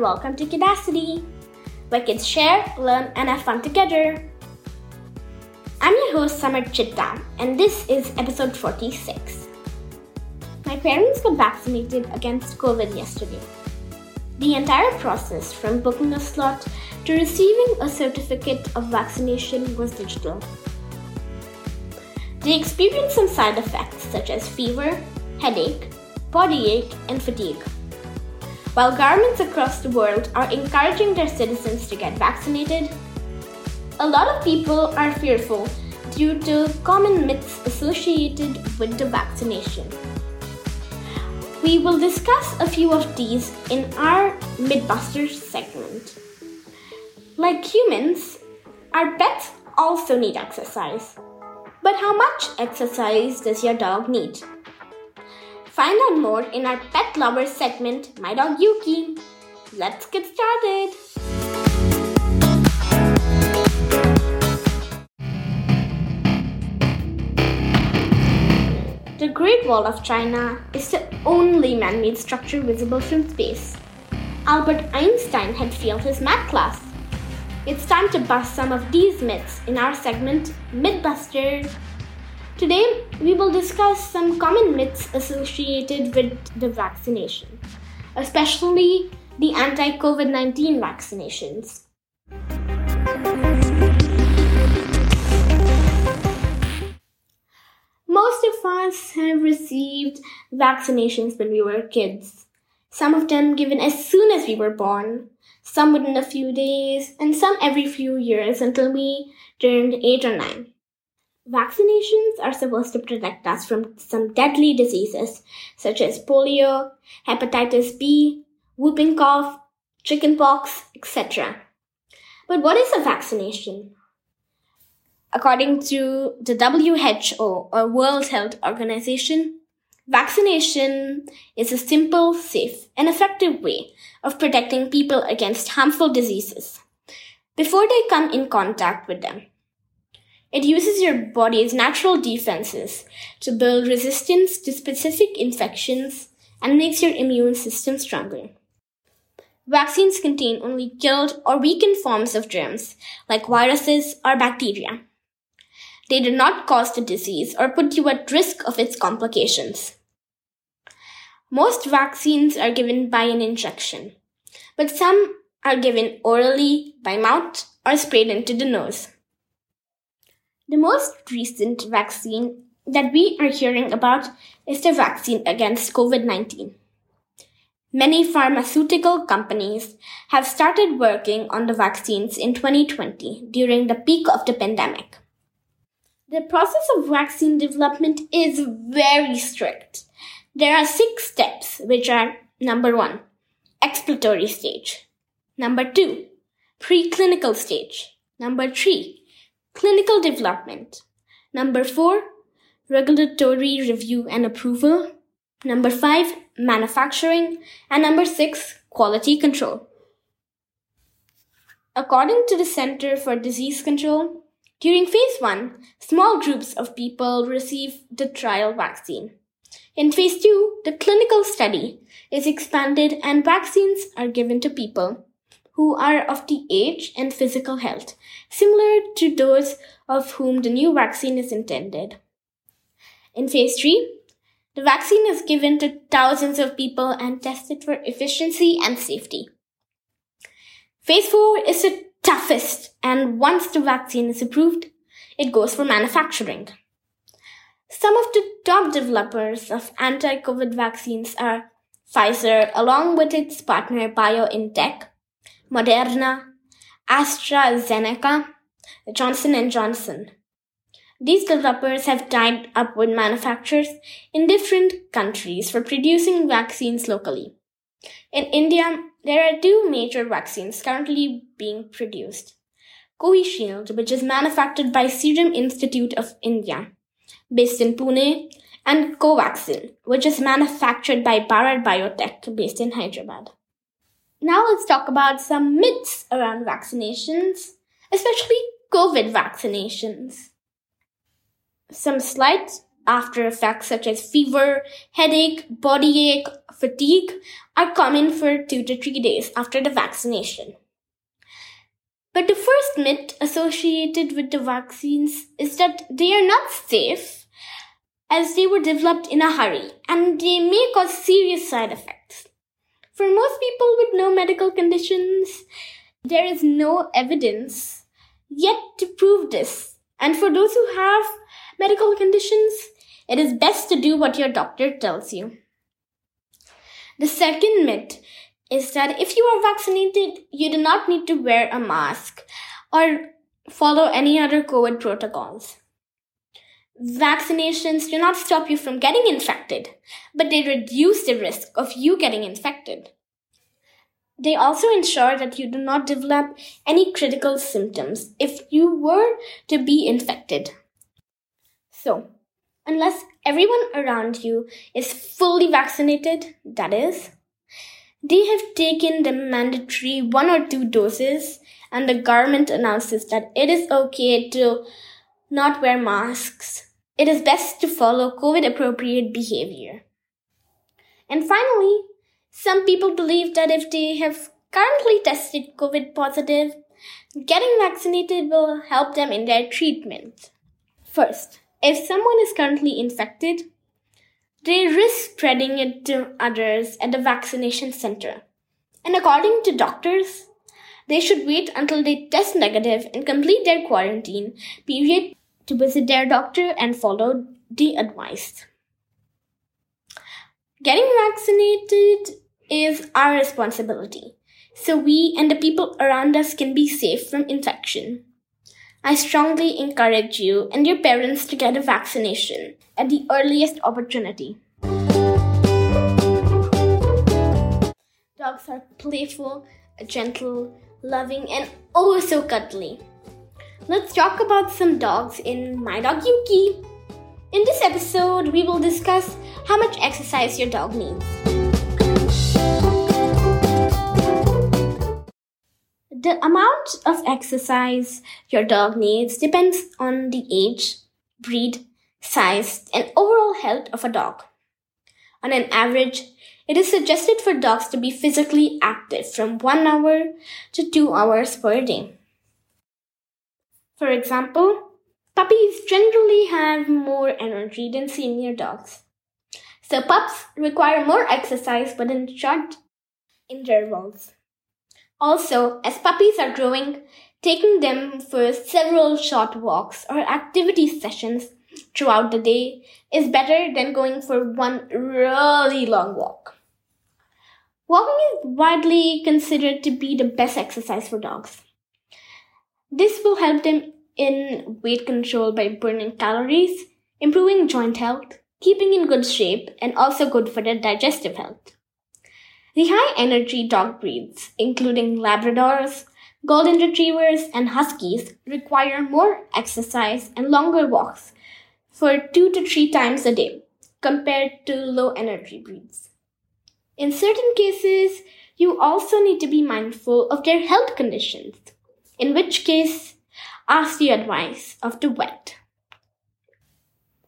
welcome to Kidacity, where kids share, learn, and have fun together. I'm your host, Summer Chitta, and this is episode 46. My parents got vaccinated against COVID yesterday. The entire process, from booking a slot to receiving a certificate of vaccination, was digital. They experienced some side effects such as fever, headache, body ache, and fatigue. While governments across the world are encouraging their citizens to get vaccinated, a lot of people are fearful due to common myths associated with the vaccination. We will discuss a few of these in our Mythbusters segment. Like humans, our pets also need exercise. But how much exercise does your dog need? Find out more in our Pet Lovers segment, My Dog Yuki. Let's get started. The Great Wall of China is the only man made structure visible from space. Albert Einstein had failed his math class. It's time to bust some of these myths in our segment Mythbusters. Today, we will discuss some common myths associated with the vaccination, especially the anti COVID 19 vaccinations. Most of us have received vaccinations when we were kids. Some of them given as soon as we were born, some within a few days, and some every few years until we turned 8 or 9. Vaccinations are supposed to protect us from some deadly diseases such as polio, hepatitis B, whooping cough, chickenpox, etc. But what is a vaccination? According to the WHO or World Health Organization, vaccination is a simple, safe, and effective way of protecting people against harmful diseases before they come in contact with them. It uses your body's natural defenses to build resistance to specific infections and makes your immune system stronger. Vaccines contain only killed or weakened forms of germs, like viruses or bacteria. They do not cause the disease or put you at risk of its complications. Most vaccines are given by an injection, but some are given orally, by mouth, or sprayed into the nose. The most recent vaccine that we are hearing about is the vaccine against COVID 19. Many pharmaceutical companies have started working on the vaccines in 2020 during the peak of the pandemic. The process of vaccine development is very strict. There are six steps, which are number one, exploratory stage, number two, preclinical stage, number three, Clinical development. Number four, regulatory review and approval. Number five, manufacturing. And number six, quality control. According to the Center for Disease Control, during phase one, small groups of people receive the trial vaccine. In phase two, the clinical study is expanded and vaccines are given to people who are of the age and physical health similar to those of whom the new vaccine is intended. In phase 3, the vaccine is given to thousands of people and tested for efficiency and safety. Phase 4 is the toughest, and once the vaccine is approved, it goes for manufacturing. Some of the top developers of anti COVID vaccines are Pfizer, along with its partner BioNTech, Moderna, AstraZeneca, Johnson & Johnson. These developers have tied up with manufacturers in different countries for producing vaccines locally. In India, there are two major vaccines currently being produced. Covishield, which is manufactured by Serum Institute of India, based in Pune, and Covaxin, which is manufactured by Bharat Biotech, based in Hyderabad. Now let's talk about some myths around vaccinations, especially COVID vaccinations. Some slight after effects such as fever, headache, body ache, fatigue are common for two to three days after the vaccination. But the first myth associated with the vaccines is that they are not safe as they were developed in a hurry and they may cause serious side effects. For most people with no medical conditions, there is no evidence yet to prove this. And for those who have medical conditions, it is best to do what your doctor tells you. The second myth is that if you are vaccinated, you do not need to wear a mask or follow any other COVID protocols. Vaccinations do not stop you from getting infected, but they reduce the risk of you getting infected. They also ensure that you do not develop any critical symptoms if you were to be infected. So, unless everyone around you is fully vaccinated, that is, they have taken the mandatory one or two doses, and the government announces that it is okay to not wear masks. It is best to follow COVID appropriate behavior. And finally, some people believe that if they have currently tested COVID positive, getting vaccinated will help them in their treatment. First, if someone is currently infected, they risk spreading it to others at the vaccination center. And according to doctors, they should wait until they test negative and complete their quarantine period to visit their doctor and follow the advice. Getting vaccinated is our responsibility, so we and the people around us can be safe from infection. I strongly encourage you and your parents to get a vaccination at the earliest opportunity. Dogs are playful, gentle, loving, and oh so cuddly. Let's talk about some dogs in My Dog Yuki. In this episode, we will discuss how much exercise your dog needs. The amount of exercise your dog needs depends on the age, breed, size, and overall health of a dog. On an average, it is suggested for dogs to be physically active from 1 hour to 2 hours per day. For example, puppies generally have more energy than senior dogs. So pups require more exercise but in short intervals. Also, as puppies are growing, taking them for several short walks or activity sessions throughout the day is better than going for one really long walk. Walking is widely considered to be the best exercise for dogs. This will help them in weight control by burning calories, improving joint health, keeping in good shape, and also good for their digestive health. The high energy dog breeds, including Labradors, Golden Retrievers, and Huskies, require more exercise and longer walks for two to three times a day compared to low energy breeds. In certain cases, you also need to be mindful of their health conditions, in which case, ask the advice of the vet.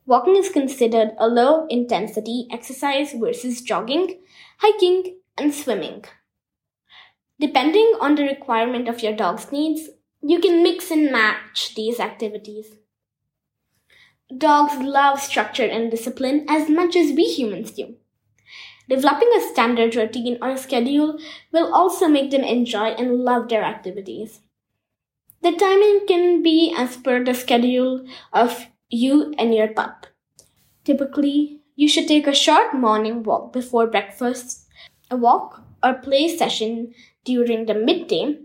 Walking is considered a low intensity exercise versus jogging, hiking, and swimming. Depending on the requirement of your dog's needs, you can mix and match these activities. Dogs love structure and discipline as much as we humans do. Developing a standard routine or schedule will also make them enjoy and love their activities. The timing can be as per the schedule of you and your pup. Typically, you should take a short morning walk before breakfast a walk or play session during the midday,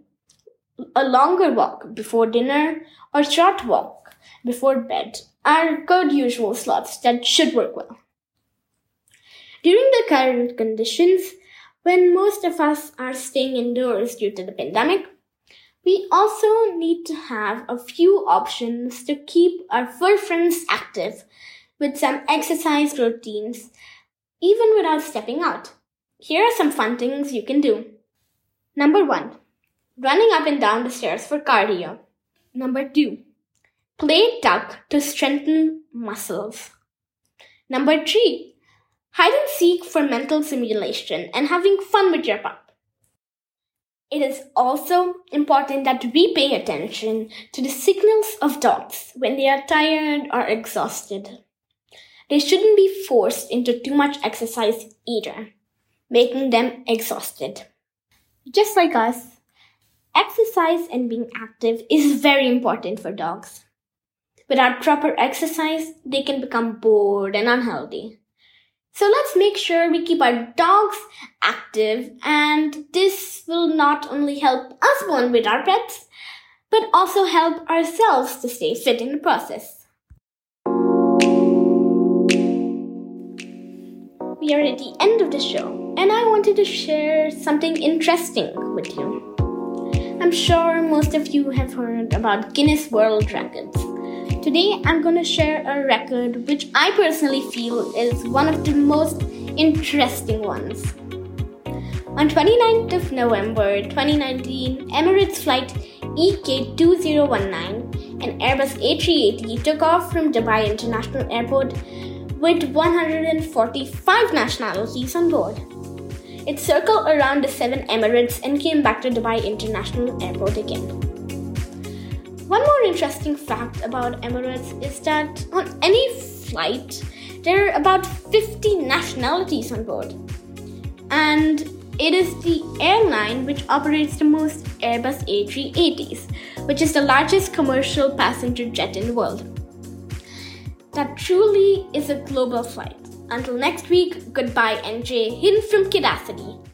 a longer walk before dinner, or short walk before bed are good usual slots that should work well. During the current conditions, when most of us are staying indoors due to the pandemic, we also need to have a few options to keep our fur friends active with some exercise routines, even without stepping out. Here are some fun things you can do. Number one, running up and down the stairs for cardio. Number two, play tug to strengthen muscles. Number three, hide and seek for mental simulation, and having fun with your pup. It is also important that we pay attention to the signals of dogs when they are tired or exhausted. They shouldn't be forced into too much exercise either, making them exhausted. Just like us, exercise and being active is very important for dogs. Without proper exercise, they can become bored and unhealthy. So let's make sure we keep our dogs active and this will not only help us bond with our pets, but also help ourselves to stay fit in the process. We are at the end of the show and I wanted to share something interesting with you. I'm sure most of you have heard about Guinness World Records. Today, I'm going to share a record which I personally feel is one of the most interesting ones. On 29th of November 2019, Emirates flight EK2019 and Airbus A380 took off from Dubai International Airport with 145 nationalities on board. It circled around the seven Emirates and came back to Dubai International Airport again. One more interesting fact about Emirates is that on any flight, there are about 50 nationalities on board. And it is the airline which operates the most Airbus A380s, which is the largest commercial passenger jet in the world. That truly is a global flight. Until next week, goodbye NJ, hidden from Kidacity.